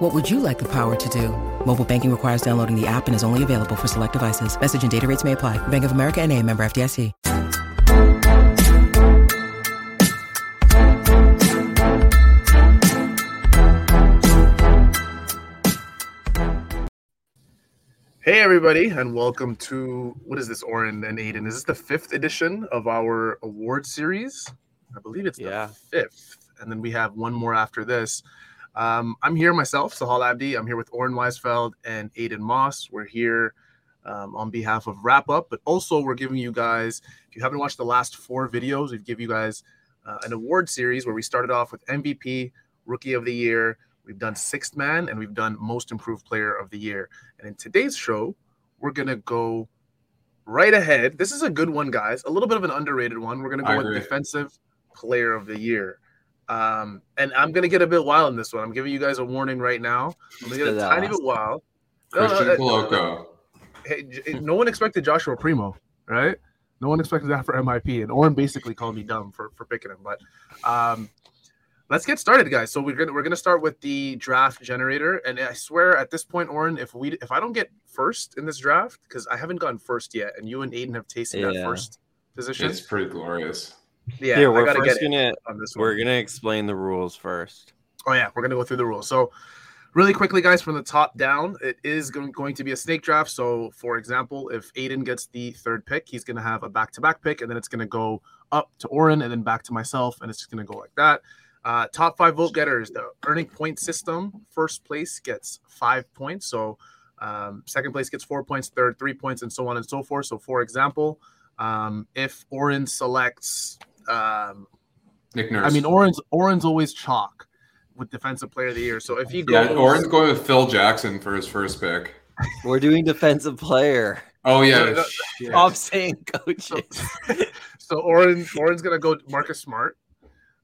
What would you like the power to do? Mobile banking requires downloading the app and is only available for select devices. Message and data rates may apply. Bank of America and a member FDIC. Hey everybody, and welcome to what is this, Oren and Aiden? Is this the fifth edition of our award series? I believe it's the Yeah. fifth, and then we have one more after this. Um, I'm here myself, Sahal Abdi. I'm here with Oren Weisfeld and Aiden Moss. We're here um, on behalf of Wrap Up, but also we're giving you guys, if you haven't watched the last four videos, we've given you guys uh, an award series where we started off with MVP, Rookie of the Year, we've done Sixth Man, and we've done Most Improved Player of the Year. And in today's show, we're gonna go right ahead. This is a good one, guys. A little bit of an underrated one. We're gonna go I with agree. Defensive Player of the Year. Um, and I'm gonna get a bit wild in this one. I'm giving you guys a warning right now. I'm gonna get a tiny bit wild. No, no, Christian uh, Koloko. hey, no one expected Joshua Primo, right? No one expected that for MIP, and Oren basically called me dumb for, for picking him. But um, let's get started, guys. So we're gonna we're gonna start with the draft generator, and I swear at this point, Oren, if we if I don't get first in this draft, because I haven't gotten first yet, and you and Aiden have tasted that first position, It's pretty glorious. Yeah, Here, we're first get gonna on this we're gonna explain the rules first. Oh yeah, we're gonna go through the rules. So, really quickly, guys, from the top down, it is going, going to be a snake draft. So, for example, if Aiden gets the third pick, he's gonna have a back-to-back pick, and then it's gonna go up to Oren, and then back to myself, and it's just gonna go like that. Uh, top five vote getters, the earning point system. First place gets five points. So, um, second place gets four points, third three points, and so on and so forth. So, for example, um, if Oren selects um, Nick Nurse. I mean, Oren's Oren's always chalk with defensive player of the year. So if he goes, yeah, Oren's going with Phil Jackson for his first pick. We're doing defensive player. Oh yeah, No, no, shit. Saying so, coaches. so Oren Oren's gonna go Marcus Smart.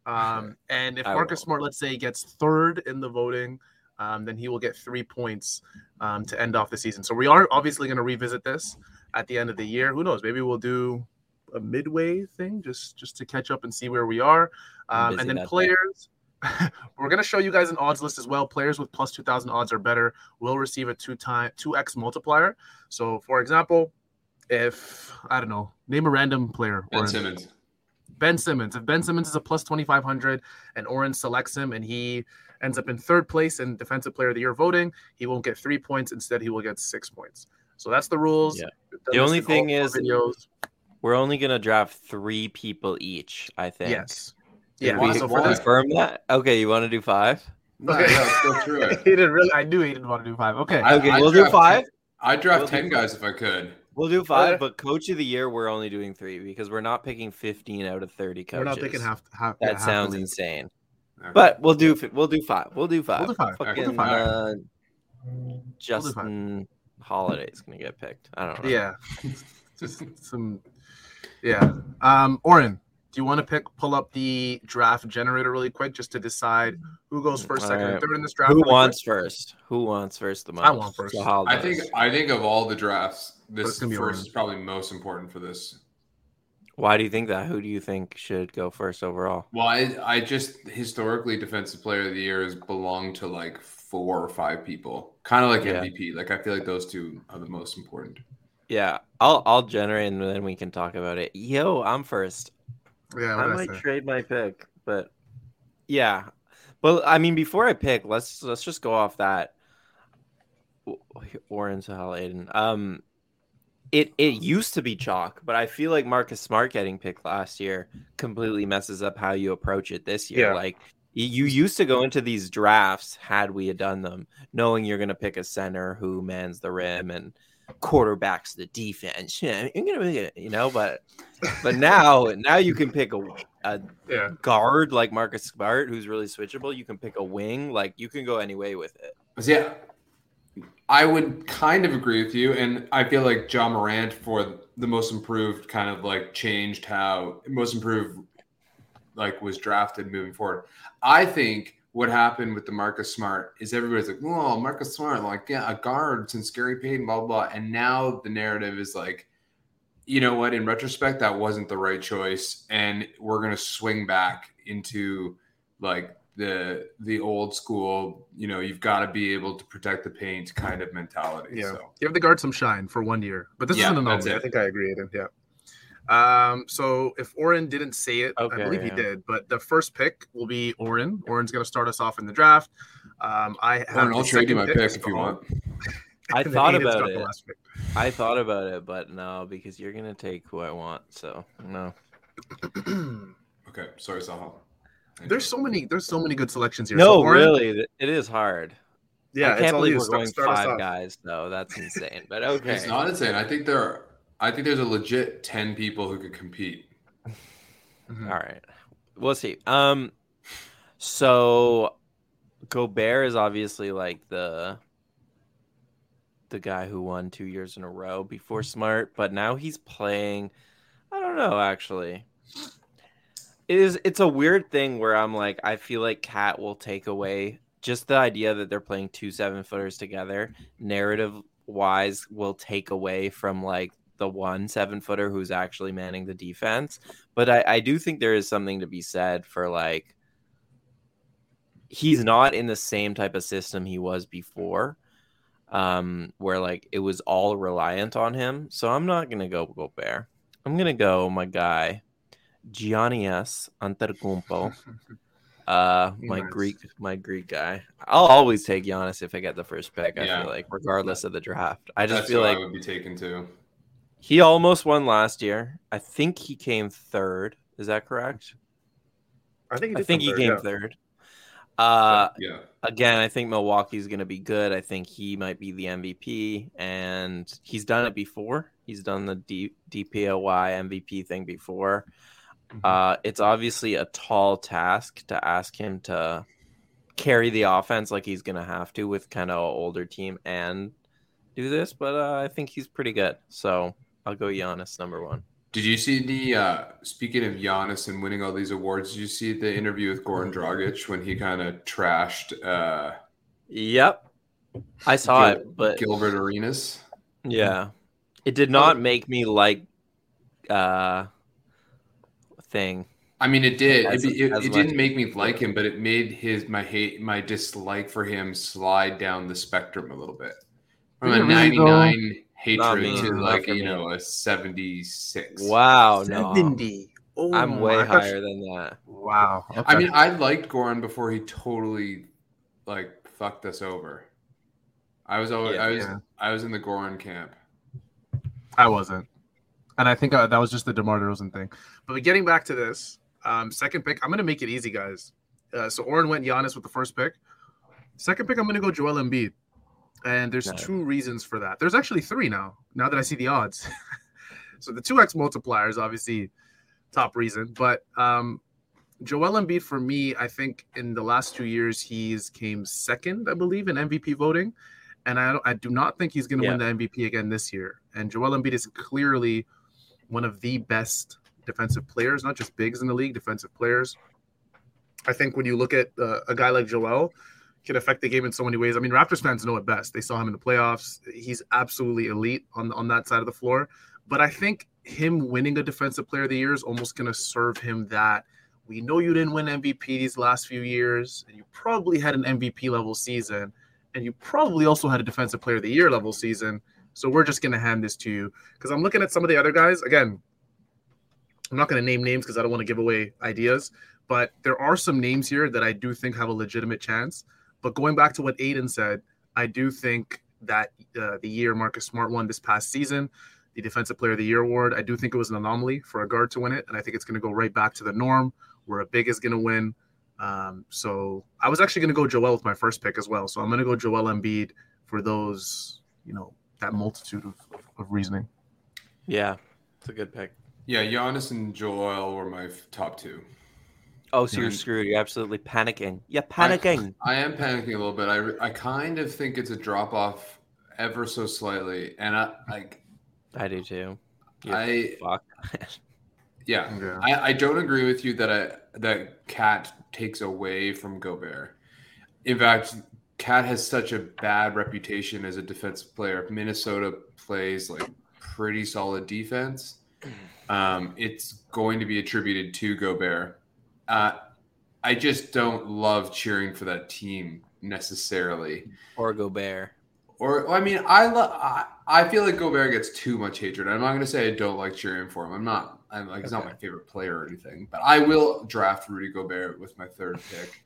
Um, and if Marcus. Smart, let's say, gets third in the voting, um, then he will get three points um, to end off the season. So we are obviously going to revisit this at the end of the year. Who knows? Maybe we'll do a midway thing just just to catch up and see where we are. Um, and then that day. players, we're going to show you guys an odds list as well. Players with plus two thousand odds or better will receive a two time two x multiplier. So, for example, if I don't know, name a random player. Ben Oren. Simmons. Ben Simmons. If Ben Simmons is a plus 2,500 and Oren selects him and he ends up in third place in Defensive Player of the Year voting, he won't get three points. Instead, he will get six points. So that's the rules. Yeah. The only thing is- videos. We're only gonna draft three people each. I think. Yes. Did Yeah. we so for why? this, confirm that? Okay, you want to do five? No, Okay. yeah, let's go through it. he didn't really. I knew he didn't want to do five. Okay. I- Okay, I'd we'll do five. I'd draft We'll do ten guys if I could. We'll do five, but coach of the year, we're only doing three because we're not picking 15 out of 30 coaches. We're not picking half. half yeah, That half sounds the- insane. Okay. But we'll do we'll do five. We'll do 5 we'll do five. We'll do five. uh, five. Justin Holiday's gonna get picked. I don't know. Yeah. Just some. Yeah. Um, Oren, do you want to pick pull up the draft generator really quick just to decide who goes first, second, and third in this draft? Who really wants first? Who wants first the most? I want first. So I think I think of all the drafts, this gonna first Oren. is probably most important for this. Why do you think that? Who do you think should go first overall? Well, I I just historically defensive player of the year has belonged to like four or five people, kind of like Yeah. MVP. Like I feel like those two are the most important. Yeah, I'll I'll generate and then we can talk about it. Yo, I'm first. Yeah. I might I trade my pick, but yeah. But I mean, before I pick, let's let's just go off that. Oren Sahal Aiden. Um, it it used to be chalk, but I feel like Marcus Smart getting picked last year completely messes up how you approach it this year. Yeah. Like you used to go into these drafts, had we had done them, knowing you're going to pick a center who mans the rim and quarterbacks the defense. Yeah, you're gonna make it, you know. But but now now you can pick a, a Yeah. guard like Marcus Smart, who's really switchable. You can pick a wing, like you can go any way with it. Yeah, I would kind of agree with you, and I feel like Ja Morant for the most improved kind of like changed how most improved like was drafted moving forward. I think what happened with the Marcus Smart is everybody's like, "Well, Marcus Smart, like yeah, a guard since Gary Payton, blah blah." blah. And now the narrative is like, you know what? In retrospect, that wasn't the right choice, and we're gonna swing back into like the the old school. You know, you've got to be able to protect the paint kind of mentality. Yeah, So. have to guard some shine for one year, but this Yeah, isn't an. I think I agree, Aiden. Yeah. Um, so if Oren didn't say it, Okay, I believe he did, but the first pick will be Oren. Oren's going to start us off in the draft. Um, I have Aaron, the I'll trade you my pick if you want. I thought about it. I thought about it, but no, because you're gonna take who I want. So no. Okay, sorry, Sahal. There's you. so many. There's so many good selections here. No, So Oren- really, it is hard. Yeah, I it's can't all believe you. we're going start us five guys though. That's insane. But okay. It's not insane. I think there are. I think there's a legit ten people who could compete. Mhm. All right. We'll see. Um so Gobert is obviously like the the guy who won 2 years in a row before Smart, but now he's playing I don't know actually. It is it's a weird thing where I'm like I feel like KAT will take away just the idea that they're playing two seven footers together narrative wise will take away from like the one seven footer who's actually manning the defense but I, I do think there is something to be said for like he's not in the same type of system he was before um where like it was all reliant on him so i'm not gonna go Gobert. i'm gonna go my guy Giannis Antetokounmpo uh my Nice. greek my greek guy i'll always take Giannis if i get the first pick i Yeah. feel like regardless of the draft i just That's feel like I would be taken to. He almost won last year. I think he came third. Is that correct? I think he, I think he third, came yeah. third. Uh, yeah, again, I think Milwaukee's going to be good. I think he might be the MVP, and he's done it before. He's done the D- DPOY MVP thing before. Mhm. Uh, it's obviously a tall task to ask him to carry the offense like he's going to have to with kind of an older team and do this, but uh, I think he's pretty good. So I'll go Giannis number one. Did you see the uh speaking of Giannis and winning all these awards? Did you see the interview with Goran Dragic when he kind of trashed uh Yep. I saw Gil- it, but Gilbert Arenas? yeah. It did not make me like uh thing. I mean, it did. As- it it, it didn't make me like him, but it made his my hate my dislike for him slide down the spectrum a little bit from Did a it really, though? 99 hatred me. to like you know a 76. Wow, no. Oh, I'm way I higher than that. Wow. I mean, I liked Goran before he totally like fucked us over. I was always, Yeah. I was Yeah. I was in the Goran camp. I wasn't. And I think uh, that was just the DeMar DeRozan thing. But getting back to this, um, second pick, I'm going to make it easy, guys. Uh, so Oren went Giannis with the first pick. Second pick, I'm going to go Joel Embiid. And there's two reasons for that. There's actually three now, now that I see the odds. so the 2x multiplier is obviously top reason. But um, Joel Embiid, for me, I think in the last two years, he's came second, I believe, in MVP voting. And I, don't, I do not think he's going to win the MVP again this year. And Joel Embiid is clearly one of the best defensive players, not just bigs in the league, defensive players. I think when you look at uh, a guy like Joel, can affect the game in so many ways. I mean, Raptors fans know it best. They saw him in the playoffs. He's absolutely elite on on that side of the floor. But I think him winning a Defensive Player of the Year is almost going to serve him that we know you didn't win MVP these last few years, and you probably had an MVP level season, and you probably also had a Defensive Player of the Year level season. So we're just going to hand this to you because I'm looking at some of the other guys. Again, I'm not going to name names because I don't want to give away ideas, but there are some names here that I do think have a legitimate chance. But going back to what Aiden said, I do think that uh, the year Marcus Smart won this past season, the Defensive Player of the Year award, I do think it was an anomaly for a guard to win it, and I think it's going to go right back to the norm where a big is going to win. Um, so I was actually going to go Joel with my first pick as well. So I'm going to go Joel Embiid for those, you know, that multitude of, of, of reasoning. Yeah, it's a good pick. Yeah, Giannis and Joel were my top two. Oh, so you're screwed. You're absolutely panicking. You're panicking. I am panicking a little bit. I, I kind of think it's a drop off ever so slightly, and I like I do too. You I fuck. yeah, Yeah. I, I don't agree with you that I, that KAT takes away from Gobert. In fact, KAT has such a bad reputation as a defensive player. Minnesota plays like pretty solid defense. Um, it's going to be attributed to Gobert. Uh, I just don't love cheering for that team necessarily. or Gobert. Or I mean, I love. I, I feel like Gobert gets too much hatred. I'm not going to say I don't like cheering for him. I'm not. I'm like he's not my favorite player or anything. But I will draft Rudy Gobert with my third pick,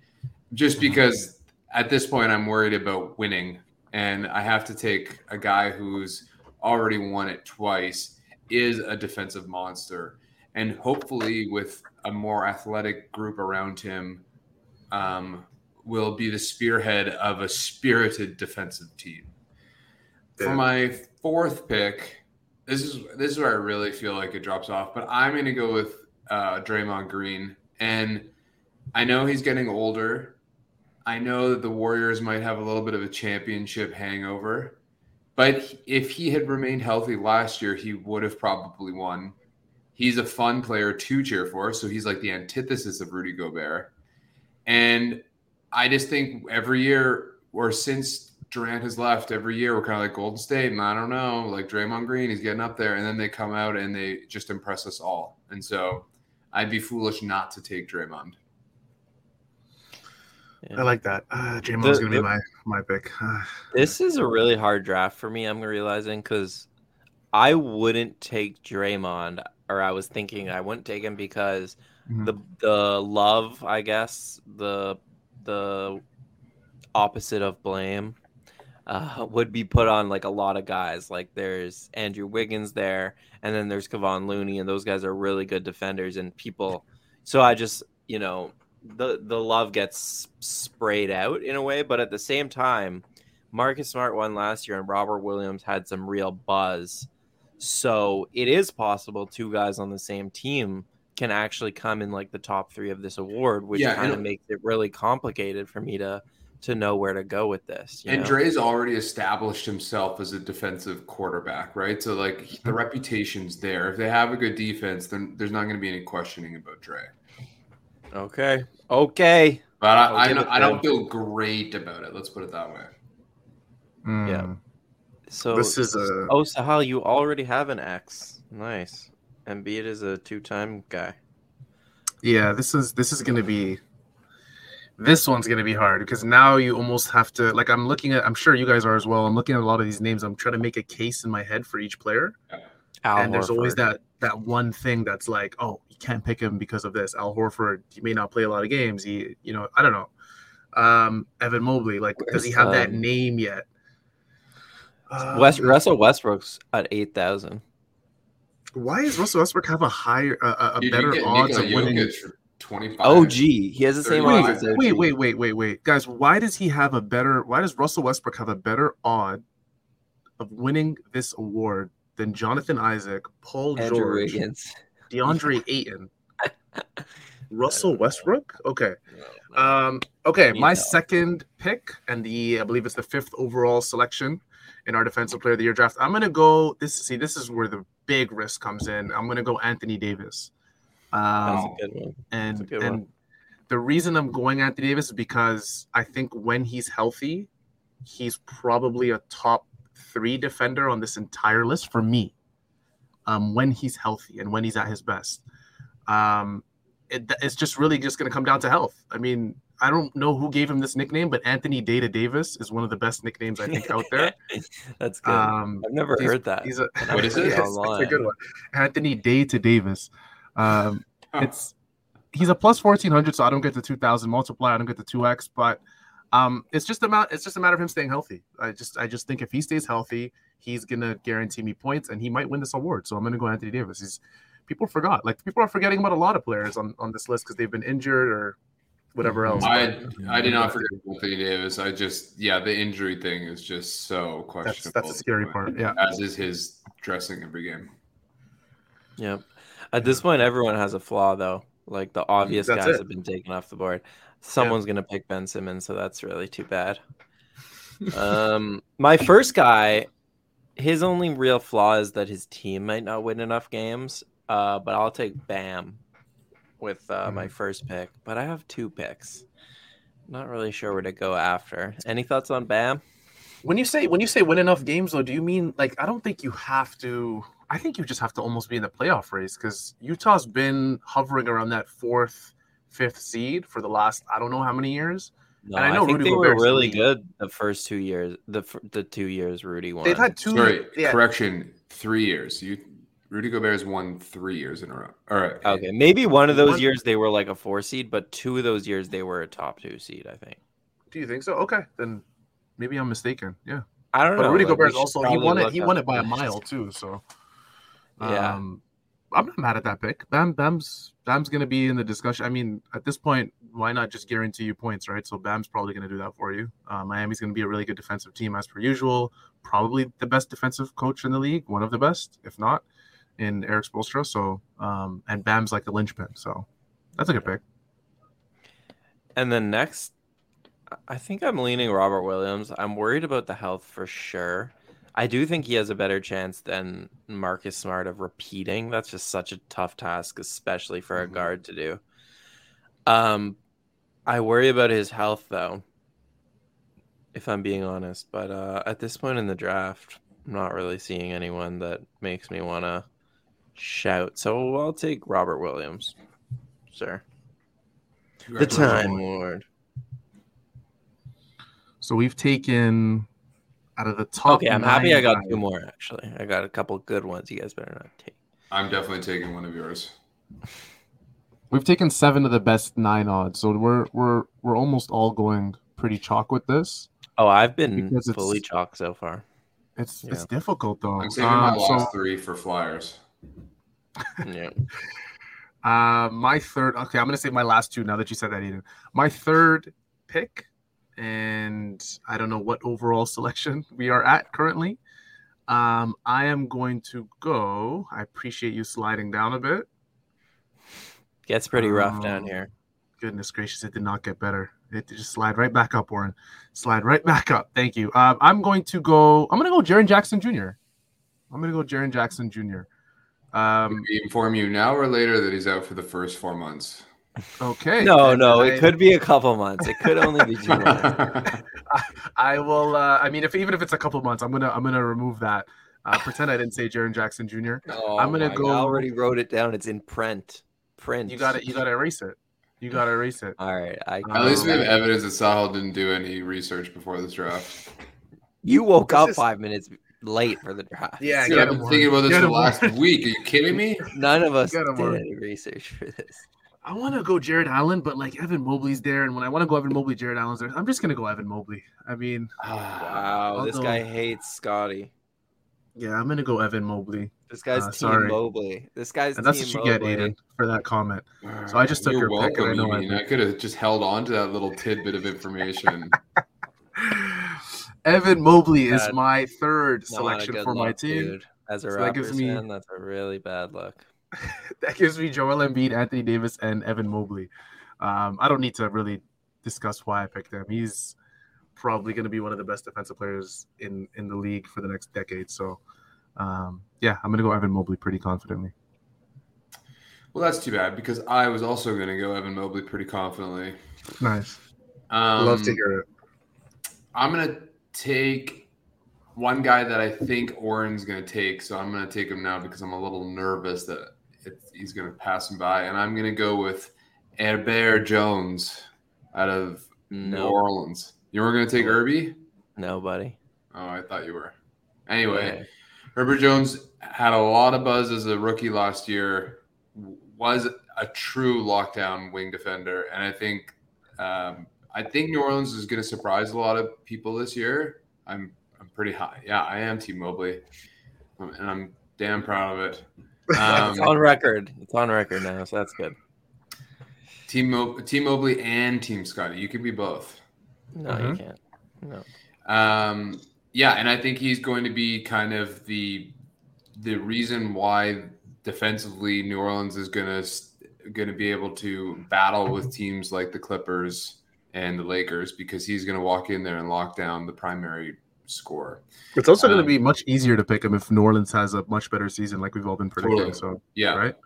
just because at this point I'm worried about winning, and I have to take a guy who's already won it twice, is a defensive monster, and hopefully with a more athletic group around him, um, will be the spearhead of a spirited defensive team. For my fourth pick, this is this is where I really feel like it drops off, but I'm going to go with uh, Draymond Green, and I know he's getting older. I know that the Warriors might have a little bit of a championship hangover, but if he had remained healthy last year, he would have probably won. He's a fun player to cheer for, so he's like the antithesis of Rudy Gobert. And I just think every year, or since Durant has left, every year we're kind of like Golden State, and I don't know, like Draymond Green, he's getting up there, and then they come out and they just impress us all. And so I'd be foolish not to take Draymond. I like that. Uh, Draymond's The- gonna be my my pick. Uh, This is a really hard draft for me. I'm realizing because I wouldn't take Draymond, or I was thinking I wouldn't take him because Mhm. the the love, I guess the the opposite of blame uh, would be put on like a lot of guys. Like there's Andrew Wiggins there, and then there's Kevon Looney, and those guys are really good defenders and people. So I just you know the the love gets sprayed out in a way, but at the same time, Marcus Smart won last year, and Robert Williams had some real buzz. So it is possible two guys on the same team can actually come in like the top three of this award, which Yeah, kind of makes it really complicated for me to to know where to go with this. you And know? Dre's already established himself as a defensive quarterback, right? So like Mm-hmm. the reputation's there. If they have a good defense, then there's not going to be any questioning about Dre. Okay. Okay. But I'll I, I, don't- I don't feel great about it. Let's put it that way. mm. Yeah. So This is a Oh, Sahal, you already have an X. Nice. Embiid is a two-time guy. yeah. This is this is gonna be. This one's gonna be hard because now you almost have to like. I'm looking at. I'm sure you guys are as well. I'm looking at a lot of these names. I'm trying to make a case in my head for each player, Al and there's always that that one thing that's like, oh, you can't pick him because of this. Al Horford, he may not play a lot of games. He, you know, I don't know. Um, Evan Mobley, like, does he Where's, have that name yet? Um, West Russell Westbrook's at eight thousand. Why does Russell Westbrook have a higher, a, a- a Dude, better get odds of winning? Jokic for 25. Oh, gee, he has the same Wait, odds. Wait, wait, wait, wait, wait, guys. Why does he have a better? Why does Russell Westbrook have a better odd of winning this award than Jonathan Isaac, Paul Andrew George, Wiggins. DeAndre Ayton, Russell. Westbrook? Okay. No, no. Um, okay, my no. second pick and the I believe it's the fifth overall selection in our defensive player of the year draft. I'm gonna go this see this is where the big risk comes in. I'm gonna go Anthony Davis. That's Um, a good one. and That's a good and one. the reason I'm going Anthony Davis is because I think when he's healthy, he's probably a top three defender on this entire list for me. Um, when he's healthy and when he's at his best, um, it, it's just really just going to come down to health. I mean, I don't know who gave him this nickname, but Anthony Data Davis is one of the best nicknames I think out there. That's good. Um, I've never he's- heard that. He's a, What is it? Yes, it's a good one. Anthony Day to Davis. Um, Huh. it's he's a plus fourteen hundred, so I don't get the two thousand multiply. I don't get the two x, but um, it's just about it's just a matter of him staying healthy. I just I just think if he stays healthy, he's gonna guarantee me points, and he might win this award. So I'm gonna go Anthony Davis. He's people forgot like people are forgetting about a lot of players on on this list because they've been injured or whatever else. I I did not forget Anthony Davis. I just yeah, the injury thing is just so That's questionable. that's a scary part. Yeah. As is his dressing every game. Yep. At this point, everyone has a flaw, though. Like the obvious That's guys it. have been taken off the board. Someone's gonna pick Ben Simmons, so that's really too bad. um, my first guy, his only real flaw is that his team might not win enough games. Uh, but I'll take Bam with uh, my first pick. But I have two picks. Not really sure where to go after. Any thoughts on Bam? When you say when you say win enough games, though, do you mean like I don't think you have to. I think you just have to almost be in the playoff race because Utah's been hovering around that fourth, fifth seed for the last I don't know how many years. No, And I I, know think Rudy they were really elite. good the first two years. The the two years Rudy won. They've had two. Sorry, yeah, correction. Three years. You, Rudy Gobert's won three years in a row. All right. Okay, maybe one of those One- years they were like a four seed, but two of those years they were a top two seed. I think. Do you think so? Okay, then maybe I'm mistaken. Yeah, I don't know. but know. Rudy like, we Gobert also he won it. He won it by a mile too. So Yeah. um, I'm not mad at that pick. Bam, Bam's Bam's gonna be in the discussion. I mean, at this point, why not just guarantee you points, right? So Bam's probably gonna do that for you. Uh, Miami's gonna be a really good defensive team as per usual. Probably the best defensive coach in the league, one of the best, if not, in Erik Spoelstra. So um, and Bam's like the linchpin. So that's a good pick. And then next, I think I'm leaning Robert Williams. I'm worried about the health for sure. I do think he has a better chance than Marcus Smart of repeating. That's just such a tough task, especially for a Mhm. guard to do. Um, I worry about his health though, if I'm being honest. But uh, at this point in the draft, I'm not really seeing anyone that makes me want to shout. So I'll take Robert Williams, sir. The Time Lord. So we've taken out of the top. Okay, I'm happy I got nine two more actually. I got a couple good ones. You guys better not take. I'm definitely taking one of yours. We've taken seven of the best nine odds, so we're we're we're almost all going pretty chalk with this. Oh, I've been Because it's- fully chalk so far. It's Yeah. it's difficult though. I'm saving my Um, last so three for Flyers. Yeah. uh, my third. Okay, I'm gonna say my last two now that you said that, Aiden. My third pick, and I don't know what overall selection we are at currently. Um, I am going to go. I appreciate you sliding down a bit. Gets pretty rough down Um, here. Goodness gracious, it did not get better. It just slide right back up, Warren. Slide right back up. Thank you. Um, I'm going to go. I'm going to go Jaren Jackson Jr. I'm going to go Jaren Jackson Jr. Um, we inform you now or later that he's out for the first four months? okay. No, no, I- it could be a couple months. It could only be two months. I, I will. Uh, I mean, if even if it's a couple months, I'm gonna I'm gonna remove that. Uh, pretend I didn't say Jaren Jackson Jr. Oh, I'm gonna go- I already wrote it down. It's in print. Print. You got to You got to erase it. You got to erase it. All right. I At least we have Um, evidence that Sahal didn't do any research before this draft. you woke This up is- five minutes late for the draft. Yeah, Dude, I've been thinking about this for the last Warren. week. Are you kidding me? None of us did Warren. any research for this. I want to go Jarrett Allen, but like Evan Mobley's there, and when I want to go Evan Mobley, Jarrett Allen's there. I'm just gonna go Evan Mobley. I mean, Wow, this Although- guy hates Scottie. yeah, I'm gonna go Evan Mobley, This guy's Uh, team sorry. Mobley. This guy's and that's team what you get, Aiden, for that comment. So I just took You're your pick, and I know you mean. I- I could have just held on to that little tidbit of information. Evan Mobley is Bad. my third Not selection for my look, team. dude. As a So that gives me- fan, that's a really bad look. that gives me Joel Embiid, Anthony Davis, and Evan Mobley. Um, I don't need to really discuss why I picked him. He's probably going to be one of the best defensive players in in the league for the next decade. So, um, yeah, I'm going to go Evan Mobley pretty confidently. well, that's too bad because I was also going to go Evan Mobley pretty confidently. Nice. Um, Love to hear it. I'm gonna take one guy that I think Oren's gonna take, so I'm gonna take him now because I'm a little nervous that he's gonna pass him by, and I'm gonna go with Herbert Jones out of New Orleans. You were gonna take Irby? No, buddy. Oh, I thought you were. Anyway, Herbert Jones had a lot of buzz as a rookie last year. Was a true lockdown wing defender, and I think um, I think New Orleans is going to surprise a lot of people this year. I'm I'm pretty high. Yeah, I am Team Mobley, Um, and I'm damn proud of it. Um, it's on record. It's on record now, so that's good. Team Mo- Team Mobley and Team Scottie. You can be both. No, Mhm. you can't. No. Um, yeah, and I think he's going to be kind of the the reason why defensively New Orleans is going to going to be able to battle with teams like the Clippers and the Lakers because he's going to walk in there and lock down the primary score. It's also going Um, to be much easier to pick him if New Orleans has a much better season, like we've all been predicting. Totally. So, Yeah, right?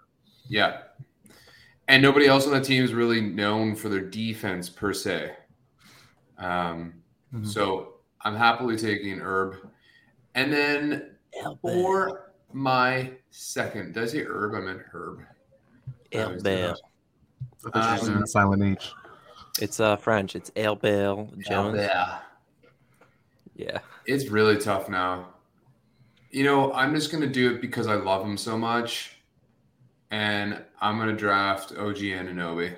yeah. And nobody else on the team is really known for their defense per se. Um, Mhm. So I'm happily taking Herb. And then for my second, did I say Herb? I meant Herb. Ale Bale. I thought you were Um, silent H. It's uh French. It's Ale Bale Jones. Yeah. Yeah. It's really tough now. You know, I'm just gonna do it because I love him so much, and I'm gonna draft OG Anunoby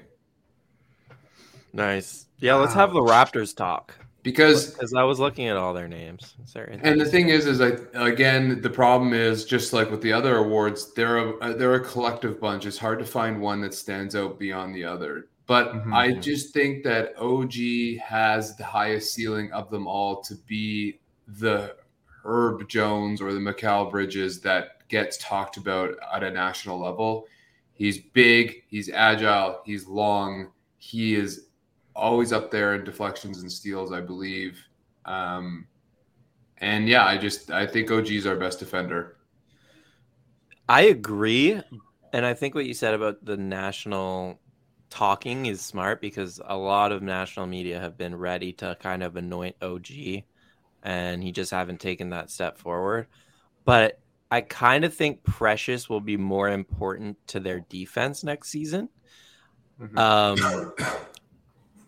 Nice. Yeah, let's have the Raptors talk. because Because I was looking at all their names. Sorry. And the thing is, is I again the problem is just like with the other awards, they're a they're a collective bunch. It's hard to find one that stands out beyond the other. But Mhm. I just think that OG has the highest ceiling of them all to be the Herb Jones or the Mikal Bridges that gets talked about at a national level. He's big, he's agile, he's long, he is always up there in deflections and steals, I believe. Um, and yeah, I just I think OG is our best defender. I agree. And I think what you said about the national talking is smart because a lot of national media have been ready to kind of anoint OG and he just haven't taken that step forward. But I kind of think Precious will be more important to their defense next season. Mhm. Um,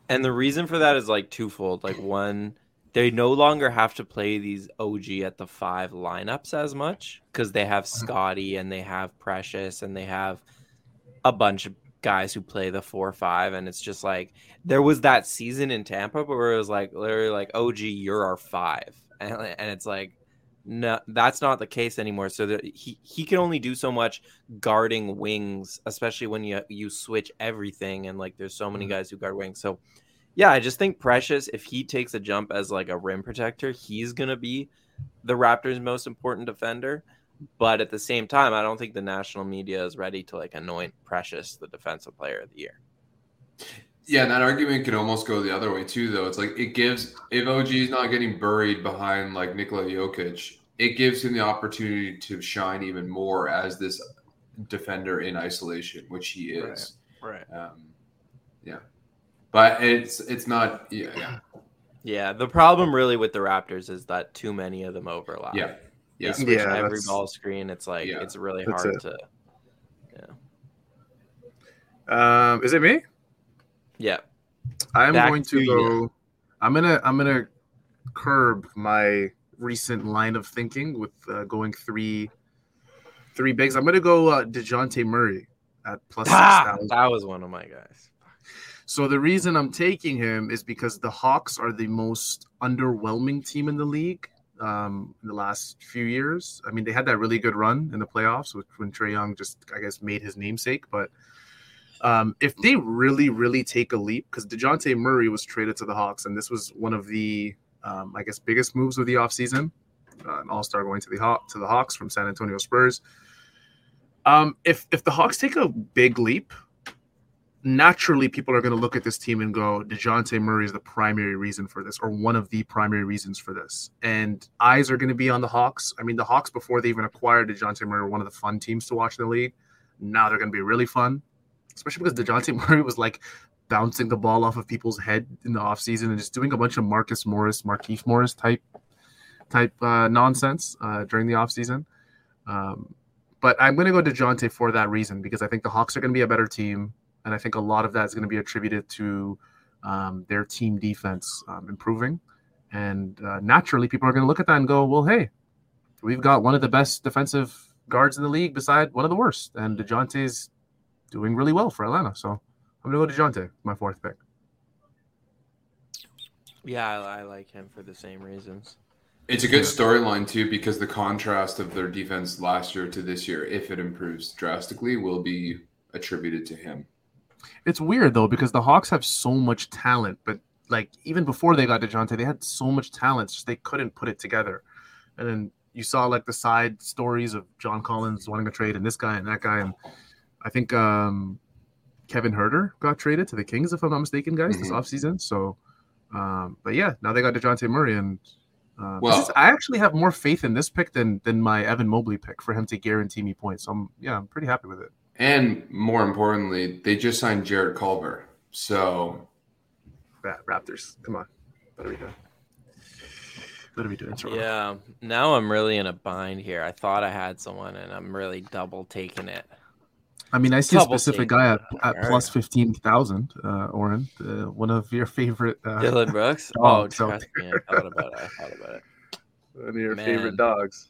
and the reason for that is like twofold. Like one, they no longer have to play these OG at the five lineups as much because they have Scottie and they have Precious and they have a bunch of guys who play the four five. And it's just like there was that season in Tampa where it was like literally like OG, you're our five, and and it's like. No, that's not the case anymore. So that he, he can only do so much guarding wings, especially when you you switch everything and like there's so many Mhm. guys who guard wings. So yeah, I just think Precious, if he takes a jump as like a rim protector, he's gonna be the Raptors' most important defender. But at the same time, I don't think the national media is ready to like anoint Precious the defensive player of the year. Yeah, and that argument can almost go the other way too, though. It's like it gives if OG is not getting buried behind like Nikola Jokic, it gives him the opportunity to shine even more as this defender in isolation, which he is. Right. Um, yeah, but it's it's not. Yeah, yeah, Yeah. The problem really with the Raptors is that too many of them overlap. yeah. They yeah. switch Yeah, every ball screen. It's like Yeah. it's really hard it. to. Yeah. Um, is it me? Yeah. I'm Back going to to go. you. I'm gonna. I'm gonna curb my recent line of thinking with uh, going three, three bigs. I'm gonna go uh, Dejounte Murray at plus plus Ah, thousand. that was one of my guys. So the reason I'm taking him is because the Hawks are the most underwhelming team in the league um, in the last few years. I mean, they had that really good run in the playoffs with, when Trae Young just, I guess, made his namesake. But um, if they really, really take a leap, because DeJounte Murray was traded to the Hawks, and this was one of the, um, I guess, biggest moves of the offseason, uh, an all-star going to the Haw- to the Hawks from San Antonio Spurs. Um, if if the Hawks take a big leap, naturally people are going to look at this team and go, DeJounte Murray is the primary reason for this, or one of the primary reasons for this. And eyes are going to be on the Hawks. I mean, the Hawks, before they even acquired DeJounte Murray, were one of the fun teams to watch in the league. Now they're going to be really fun, especially because DeJounte Murray was like bouncing the ball off of people's head in the offseason and just doing a bunch of Marcus Morris, Markieff Morris type type uh, nonsense uh, during the offseason. Um, but I'm going to go DeJounte for that reason because I think the Hawks are going to be a better team and I think a lot of that is going to be attributed to um, their team defense um, improving. And uh, naturally, people are going to look at that and go, "Well, hey, we've got one of the best defensive guards in the league, beside one of the worst." And Dejounte's doing really well for Atlanta, so I'm going to go Dejounte, my fourth pick. Yeah, I, I like him for the same reasons. It's a good storyline too because the contrast of their defense last year to this year, if it improves drastically, will be attributed to him. It's weird though because the Hawks have so much talent, but like even before they got Dejounte, they had so much talent, just they couldn't put it together. And then you saw like the side stories of John Collins wanting to trade and this guy and that guy, and I think um, Kevin Huerter got traded to the Kings, if I'm not mistaken, guys, this Mhm. offseason. So, um, but yeah, now they got Dejounte Murray, and Uh, Well- is- I actually have more faith in this pick than than my Evan Mobley pick for him to guarantee me points. So I'm yeah, I'm pretty happy with it. And more importantly, they just signed Jarrett Culver. So Raptors, come on, what are we doing? What are we doing? Toronto? Yeah. Now I'm really in a bind here. I thought I had someone, and I'm really double taking it. I mean, I see a specific guy at, at Alright. plus fifteen thousand. Uh, Oren, uh, one of your favorite. Uh, Dillon Brooks. oh, Dogs trust me, I thought about it. I thought about it. one of your Man. favorite dogs.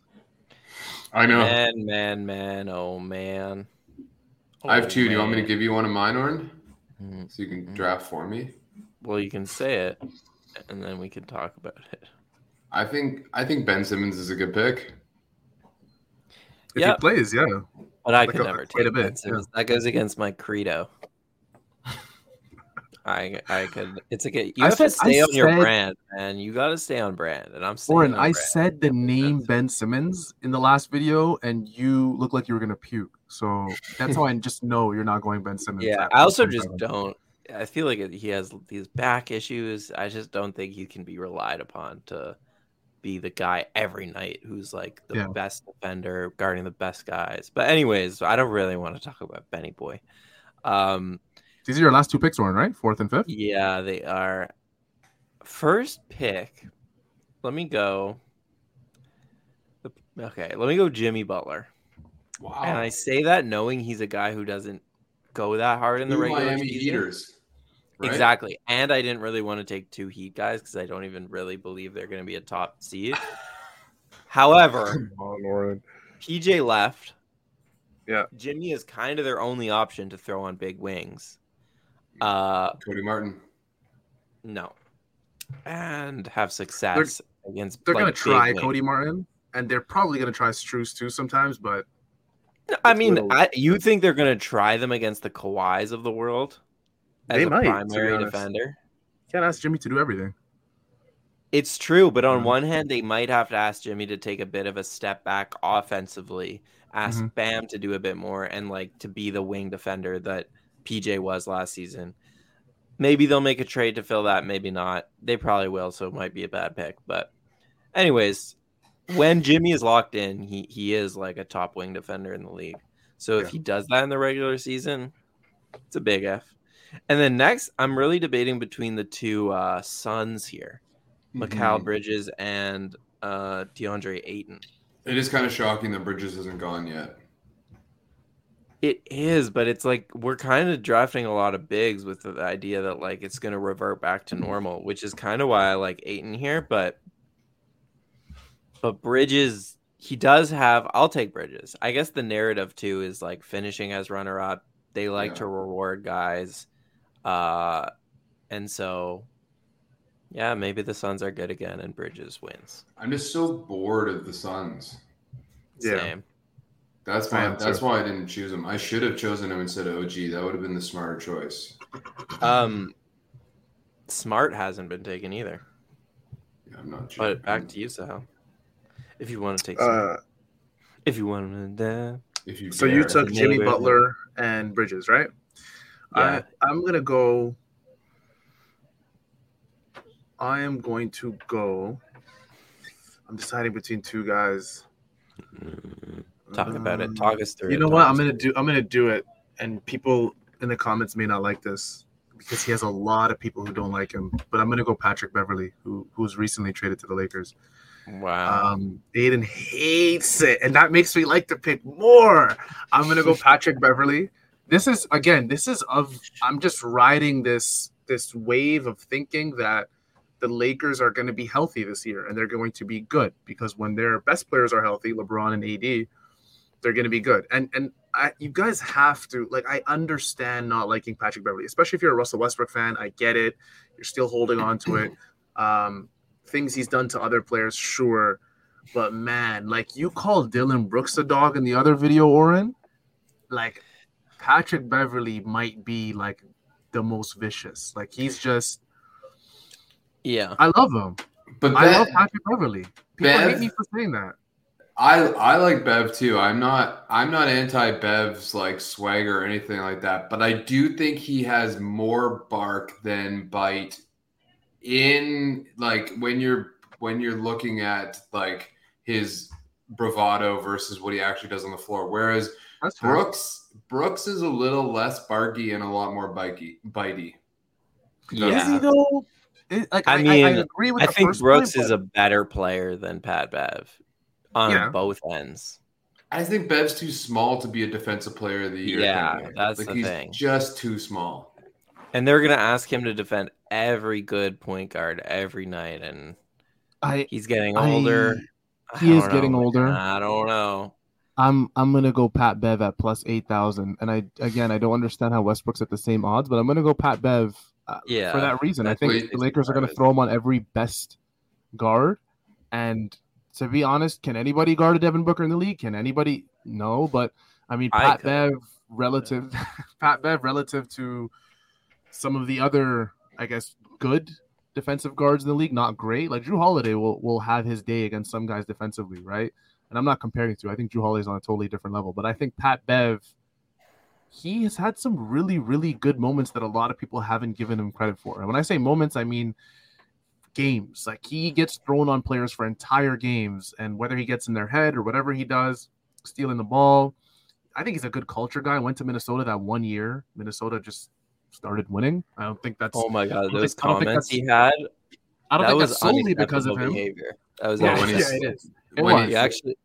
I know. Man, man, man. Oh man. I have Oh, two. Do you want me to give you one of mine, Oren? Mm, So you can draft for me? Well, you can say it, and then we can talk about it. I think I think Ben Simmons is a good pick. If Yeah. he plays, yeah. But I Like could a- never quite a take bit, Ben Simmons. That goes against my credo. I I could. It's a good. You I have to said- I stay on your brand, man. You got to stay on brand, and I'm Oren, I brand. said the name Ben Simmons in the last video, and you look like you were gonna puke. So that's how I just know you're not going Ben Simmons. Yeah, I also just 27. don't. I feel like he has these back issues. I just don't think he can be relied upon to be the guy every night who's like the Yeah. best defender, guarding the best guys. But anyways, I don't really want to talk about Benny Boy. Um, These are your last two picks, Oren, right? Fourth and fifth. yeah, they are. First pick. Let me go. Okay, let me go Jimmy Butler. Wow. And I say that knowing he's a guy who doesn't go that hard in the Two regular Miami season. Heaters. right? Exactly. And I didn't really want to take two Heat guys because I don't even really believe they're going to be a top seed. However, on, Oren. PJ left. Yeah. Jimmy is kind of their only option to throw on big wings. Uh, Cody Martin. no. And have success against. They're like, gonna try wings. Cody Martin, and they're probably gonna try Strus too sometimes. But I mean, little- I, you think they're going to try them against the Kawhis of the world as They a might, primary defender? can't ask Jimmy to do everything. It's true, but on Mhm. one hand, they might have to ask Jimmy to take a bit of a step back offensively, ask Mhm. Bam to do a bit more, and like to be the wing defender that PJ was last season. Maybe they'll make a trade to fill that, maybe not. They probably will, so it might be a bad pick. But, anyways, when Jimmy is locked in, he he is like a top wing defender in the league. So if Yeah. he does that in the regular season, it's a big F. And then next, I'm really debating between the two uh, Suns here. Mikal Mhm. Bridges and uh, DeAndre Ayton. It is kind of shocking that Bridges hasn't gone yet. It is, but it's like we're kind of drafting a lot of bigs with the idea that like it's going to revert back to normal, which is kind of why I like Ayton here. But but Bridges, he does have. I'll take Bridges. I guess the narrative too is like finishing as runner up. They like Yeah. to reward guys, uh, and so yeah, maybe the Suns are good again and Bridges wins. I'm just so bored of the Suns. Yeah. Same. That's I why. That's why I didn't choose him. I should have chosen him instead of OG. That would have been the smarter choice. Um, Smart hasn't been taken either. Yeah, I'm not. But back to you, Sal. If you want to take, Smart. Uh, if you want to, if you. so you took Jimmy Neighbor. Butler and Bridges, right? Yeah. I, I'm gonna go. I am going to go. I'm deciding between two guys. Talk about it. Um, Talk us through. You know Talk what? I'm gonna do. I'm gonna do it, and people in the comments may not like this because he has a lot of people who don't like him. But I'm gonna go Patrick Beverley, who who's recently traded to the Lakers. Wow. Um, Aiden hates it, and that makes me like to pick more. I'm gonna go Patrick Beverley. This is again, this is of I'm just riding this this wave of thinking that the Lakers are going to be healthy this year and they're going to be good because when their best players are healthy, LeBron and AD, they're going to be good. And and I, you guys have to like I understand not liking Patrick Beverley, especially if you're a Russell Westbrook fan. I get it. You're still holding on to it. Um, things he's done to other players, sure. But man, like you called Dillon Brooks a dog in the other video, Oren. Like Patrick Beverley might be like the most vicious. Like he's just yeah. I love him. But I love Patrick Beverley. People Bev- hate me for saying that. I I like Bev too. I'm not I'm not anti Bev's like swagger or anything like that, but I do think he has more bark than bite in like when you're when you're looking at like his bravado versus what he actually does on the floor. Whereas That's fair. Brooks Brooks is a little less barky and a lot more bitey. bitey. Is Yeah. he though? It- like, I I, I, mean, I agree with I the think first Brooks point, is but- a better player than Pat Bev on Yeah. both ends. I think Bev's too small to be a defensive player of the year. Yeah, candidate. that's like the he's thing. just too small. And they're gonna ask him to defend every good point guard every night, and I he's getting older. I he is don't getting know, older. I don't know. I'm I'm gonna go Pat Bev at plus eight thousand, and I again I don't understand how Westbrook's at the same odds, but I'm gonna go Pat Bev uh, Yeah, for that reason. I think what the Lakers are gonna throw him on every best guard, and to be honest, can anybody guard a Devin Booker in the league? Can anybody? No, but I mean Pat could. Bev relative Pat Bev relative to some of the other I guess good defensive guards in the league, not great. Like Jrue Holiday will will have his day against some guys defensively, right? And I'm not comparing to. I think Jrue Holiday's on a totally different level, but I think Pat Bev, he has had some really, really good moments that a lot of people haven't given him credit for. And when I say moments, I mean games. Like he gets thrown on players for entire games, and whether he gets in their head or whatever he does, stealing the ball. I think he's a good culture guy. Went to Minnesota that one year. Minnesota just started winning. I don't think that's. Oh my god, those I comments he had. I don't that think was that's solely because of him. behavior. That was Yeah, Yeah, it is. It when was. He actually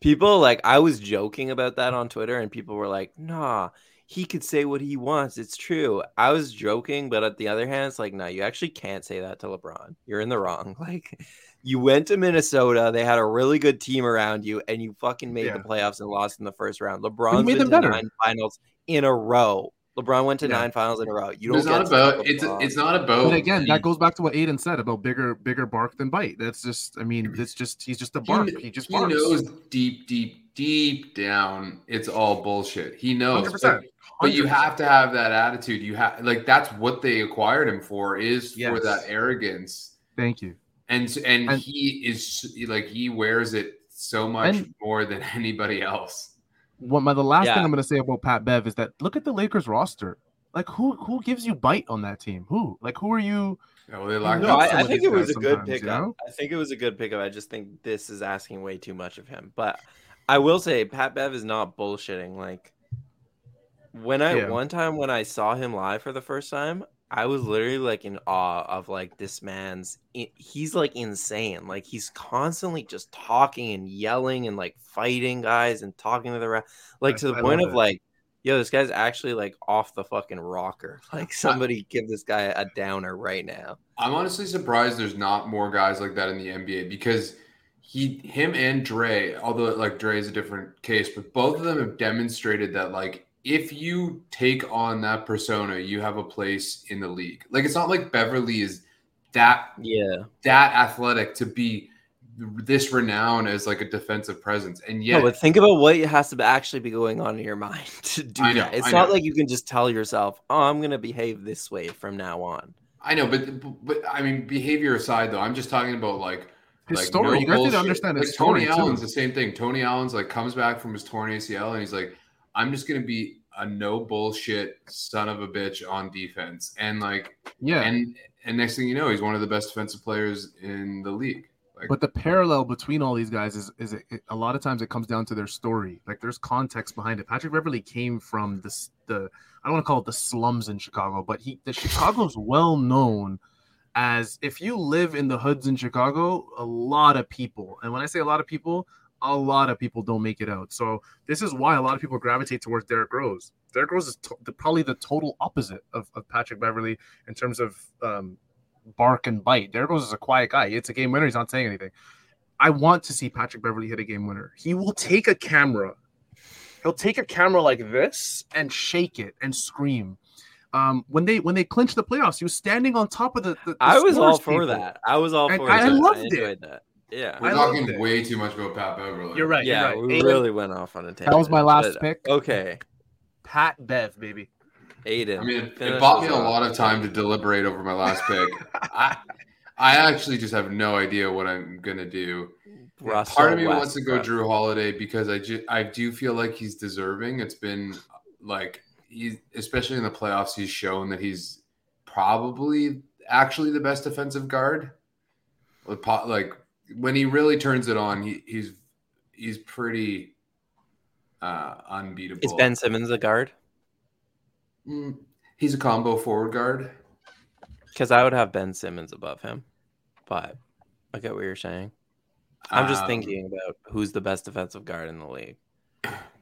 people like I was joking about that on Twitter and people were like, nah, he could say what he wants. It's true. I was joking, but at the other hand, it's like, no, you actually can't say that to LeBron. You're in the wrong. Like you went to Minnesota, they had a really good team around you, and you fucking made the playoffs and lost in the first round. LeBron made them to better. nine finals in a row. LeBron went to Yeah. nine finals in a row. You But don't it's get not to stop about it's it's not about But again, that goes back to what Aiden said about bigger, bigger bark than bite. That's just, I mean, it's just he's just a bark. He, He, just he barks. knows deep, deep, deep down it's all bullshit. He knows. Hundred But, percent. but you have to have that attitude. You have like that's what they acquired him for is for that arrogance. Thank you. And and, And- he is like he wears it so much And- more than anybody else. What my the last Yeah. thing I'm going to say about Pat Bev is that look at the Lakers roster. Like who who gives you bite on that team? Who like who are you? You know, they lack No, No, I, I think it was a good sometimes, you pickup. know? I think it was a good pickup. I just think this is asking way too much of him. But I will say, Pat Bev is not bullshitting. Like when I Yeah. one time when I saw him live for the first time, I was literally like in awe of like this man's. He's like insane. Like he's constantly just talking and yelling and like fighting guys and talking to the ref. Like to the I point of it. like. Yo, this guy's actually like off the fucking rocker. Like somebody give this guy a downer right now. I'm honestly surprised there's not more guys like that in the NBA because he, him, and Dre, although like Dre is a different case, but both of them have demonstrated that like if you take on that persona, you have a place in the league. Like it's not like Beverley is that Yeah. that athletic to be this renowned as like a defensive presence, and Yeah, yet but think about what has to actually be going on in your mind to do know, that. It's I not know. like you can just tell yourself, "Oh, I'm gonna behave this way from now on." I know, but but I mean, behavior aside, though, I'm just talking about like His like, story. no you guys need bullshit. to understand his like, story Tony too. Allen's the same thing. Tony Allen's like comes back from his torn ACL and he's like, I'm just gonna be a no bullshit son of a bitch on defense, and like, Yeah, and and next thing you know, he's one of the best defensive players in the league. Like, but the parallel between all these guys is is it, it- a lot of times it comes down to their story. Like there's context behind it. Patrick Beverley came from this the I don't want to call it the slums in Chicago, but he the Chicago's well known as if you live in the hoods in Chicago, a lot of people, and when I say a lot of people, a lot of people don't make it out. So this is why a lot of people gravitate towards Derrick Rose. Derrick Rose is to- the, probably the total opposite of, of Patrick Beverley in terms of um, bark and bite. Derrick Rose is a quiet guy. It's a game winner. He's not saying anything. I want to see Patrick Beverley hit a game winner. He will take a camera. He'll take a camera like this and shake it and scream. Um, when they when they clinched the playoffs, he was standing on top of the. the, the I was all for people. that. I was all And for I that. loved I it. that. Yeah. we're I talking way too much about Pat Beverley. You're right. yeah, you're right. we Aiden- really went off on a tangent. That was my last but- pick. Okay, Pat Bev, baby. Aiden. I mean, it, it bought me a off. lot of time to deliberate over my last pick. I, I actually just have no idea what I'm gonna do. Russell Part of me wants to go Westbrook. Jrue Holiday because I ju- I do feel like he's deserving. It's been like he's especially in the playoffs, he's shown that he's probably actually the best defensive guard. Like when he really turns it on, he, he's he's pretty uh unbeatable. Is Ben Simmons a guard? Mm, he's a combo forward guard. Because I would have Ben Simmons above him, but I get what you're saying. I'm just Um, thinking about who's the best defensive guard in the league.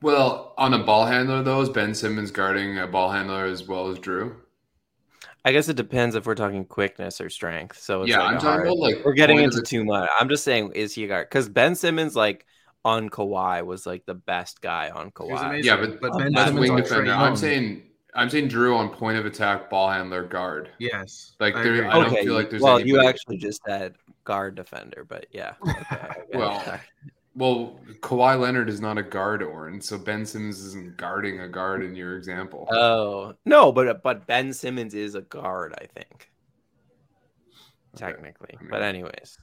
Well, on a ball handler though, is Ben Simmons guarding a ball handler as well as Jrue? I guess it depends if we're talking quickness or strength. So it's yeah, like I'm talking hard- about like we're getting into too much. I'm just saying, is he a guard? Because Ben Simmons, like on Kawhi, was like the best guy on He Kawhi. Yeah, but, But but Ben Simmons wing on defender. I'm saying I'm saying Jrue on point of attack, ball handler, guard. Yes. Like, I there- agree. I don't okay, feel like there's well, you actually just said guard defender, but yeah. Okay, Well, that. Well, Kawhi Leonard is not a guard, Oren, so Ben Simmons isn't guarding a guard in your example. oh no, but but Ben Simmons is a guard, I think, Okay. technically. I mean, But anyways,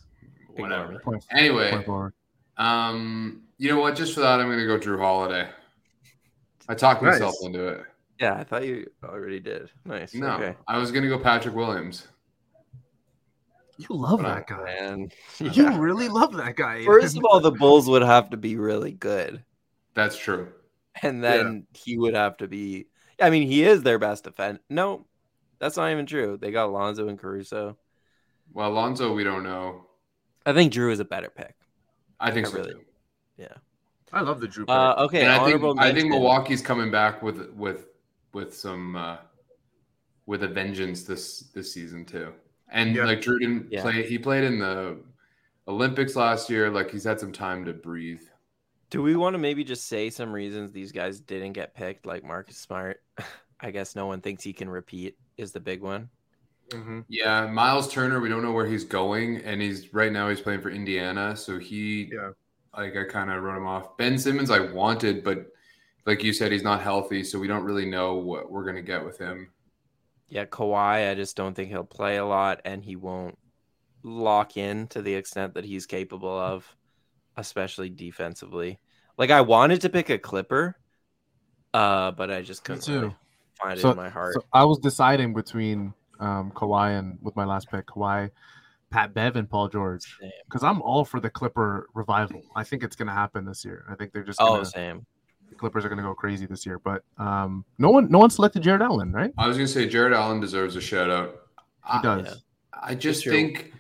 Whatever. Point- Anyway, point um, you know what? Just for that, I'm going to go Jrue Holiday. I talked Nice. myself into it. Yeah, I thought you already did. Nice. No, Okay. I was going to go Patrick Williams. You love But that guy. Man. You Yeah. really love that guy. First of all, the Bulls would have to be really good. That's true. And then he would have to be I mean, he is their best defense. No, that's not even true. They got Lonzo and Caruso. Well, Alonzo, we don't know. I think Jrue is a better pick. I think I so. really- too. I love the Jrue. Uh, okay, and I think honorable I think. Milwaukee's coming back with with with some uh, with a vengeance this this season too. And Yeah. like Jrue didn't Yeah. play. He played in the Olympics last year. Like he's had some time to breathe. Do we want to maybe just say some reasons these guys didn't get picked, like Marcus Smart? I guess no one thinks he can repeat is the big one. Mhm. Yeah, Miles Turner. We don't know where he's going, and he's right now he's playing for Indiana. So he, Yeah. like I kind of wrote him off. Ben Simmons, I wanted, but like you said, he's not healthy, so we don't really know what we're gonna get with him. Yeah, Kawhi, I just don't think he'll play a lot and he won't lock in to the extent that he's capable of, especially defensively. Like I wanted to pick a Clipper, uh, but I just couldn't really find So- it in my heart. So I was deciding between um, Kawhi and with my last pick, Kawhi, Pat Bev, and Paul George. Because I'm all for the Clipper revival. I think it's going to happen this year. I think they're just Oh, gonna, same. The Clippers are going to go crazy this year. But um, no one, no one selected Jarrett Allen, right? I was gonna say Jarrett Allen deserves a shout out. He I, does. I just true. think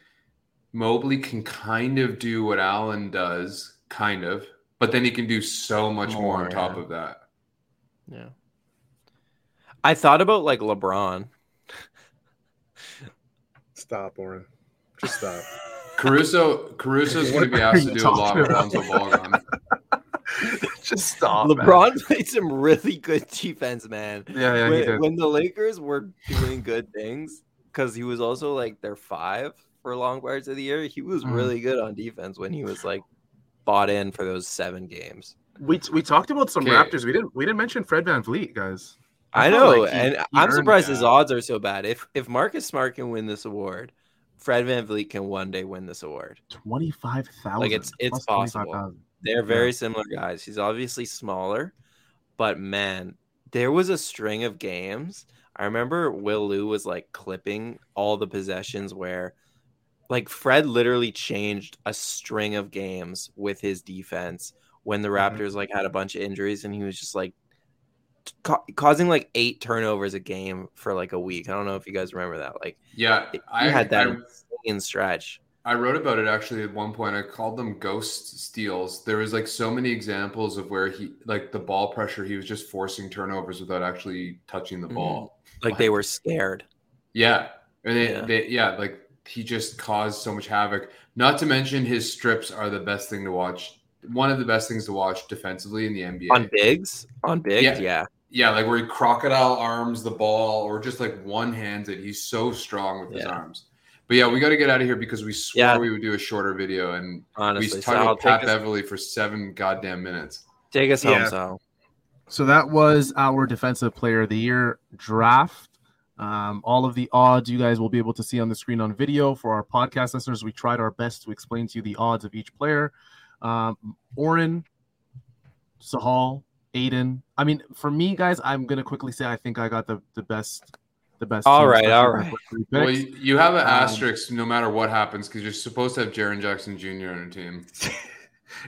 Mobley can kind of do what Allen does, kind of, but then he can do so much more, More, on top yeah. of that. Yeah. I thought about like LeBron. Stop, Oren. Just stop. Caruso, Caruso's going to be asked to do a lot talking with about? Lonzo Ball gone. Just stop. man. LeBron played some really good defense, man. Yeah, yeah, he when, did. when the Lakers were doing good things, because he was also like their five for long parts of the year, he was Mhm. really good on defense when he was like bought in for those seven games. We we talked about some Okay. Raptors. We didn't we didn't mention Fred VanVleet, guys. I, I know, like he- and he I'm earned surprised his odds are so bad. If if Marcus Smart can win this award, Fred VanVleet can one day win this award. Twenty-five thousand. Like, it's- it's possible. They're very similar guys. He's obviously smaller, but man, there was a string of games. I remember Will Lou was like clipping all the possessions where like Fred literally changed a string of games with his defense when the Mhm. Raptors like had a bunch of injuries and he was just like ca- causing like eight turnovers a game for like a week. I don't know if you guys remember that. Like Yeah, he I had that I, insane stretch. I wrote about it actually at one point. I called them ghost steals. There was like so many examples of where he, like the ball pressure, he was just forcing turnovers without actually touching the Mhm. ball. Like they were scared. Yeah, and they, Yeah. They, yeah, like he just caused so much havoc. Not to mention his strips are the best thing to watch. One of the best things to watch defensively in the NBA. On bigs, on bigs, Yeah. yeah. Yeah, like where he crocodile arms the ball or just like one hands it. He's so strong with his arms. But yeah, we got to get out of here because we swore Yeah. we would do a shorter video and Honestly, we so talked I'll about Pat us, Beverley for seven goddamn minutes. take us home, Yeah. Sal. So that was our defensive player of the year draft. Um, all of the odds you guys will be able to see on the screen on video for our podcast listeners. We tried our best to explain to you the odds of each player. Um, Oren, Sahal, Aiden. I mean, for me, guys, I'm gonna quickly say I think I got the the best the best. All team, right, especially all with right. the three Well, you, you have an Um, asterisk no matter what happens because you're supposed to have Jaren Jackson Jr. on your team.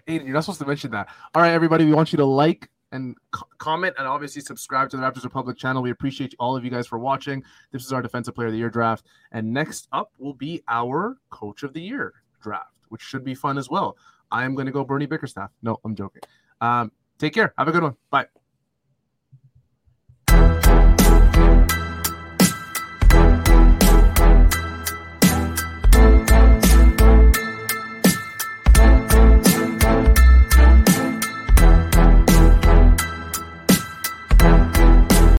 Aiden, you're not supposed to mention that. All right, everybody, we want you to like and co- comment and obviously subscribe to the Raptors Republic channel. We appreciate all of you guys for watching. This is our Defensive Player of the Year draft. And next up will be our Coach of the Year draft, which should be fun as well. I am going to go Bernie Bickerstaff. No, I'm joking. Um, take care. Have a good one. Bye.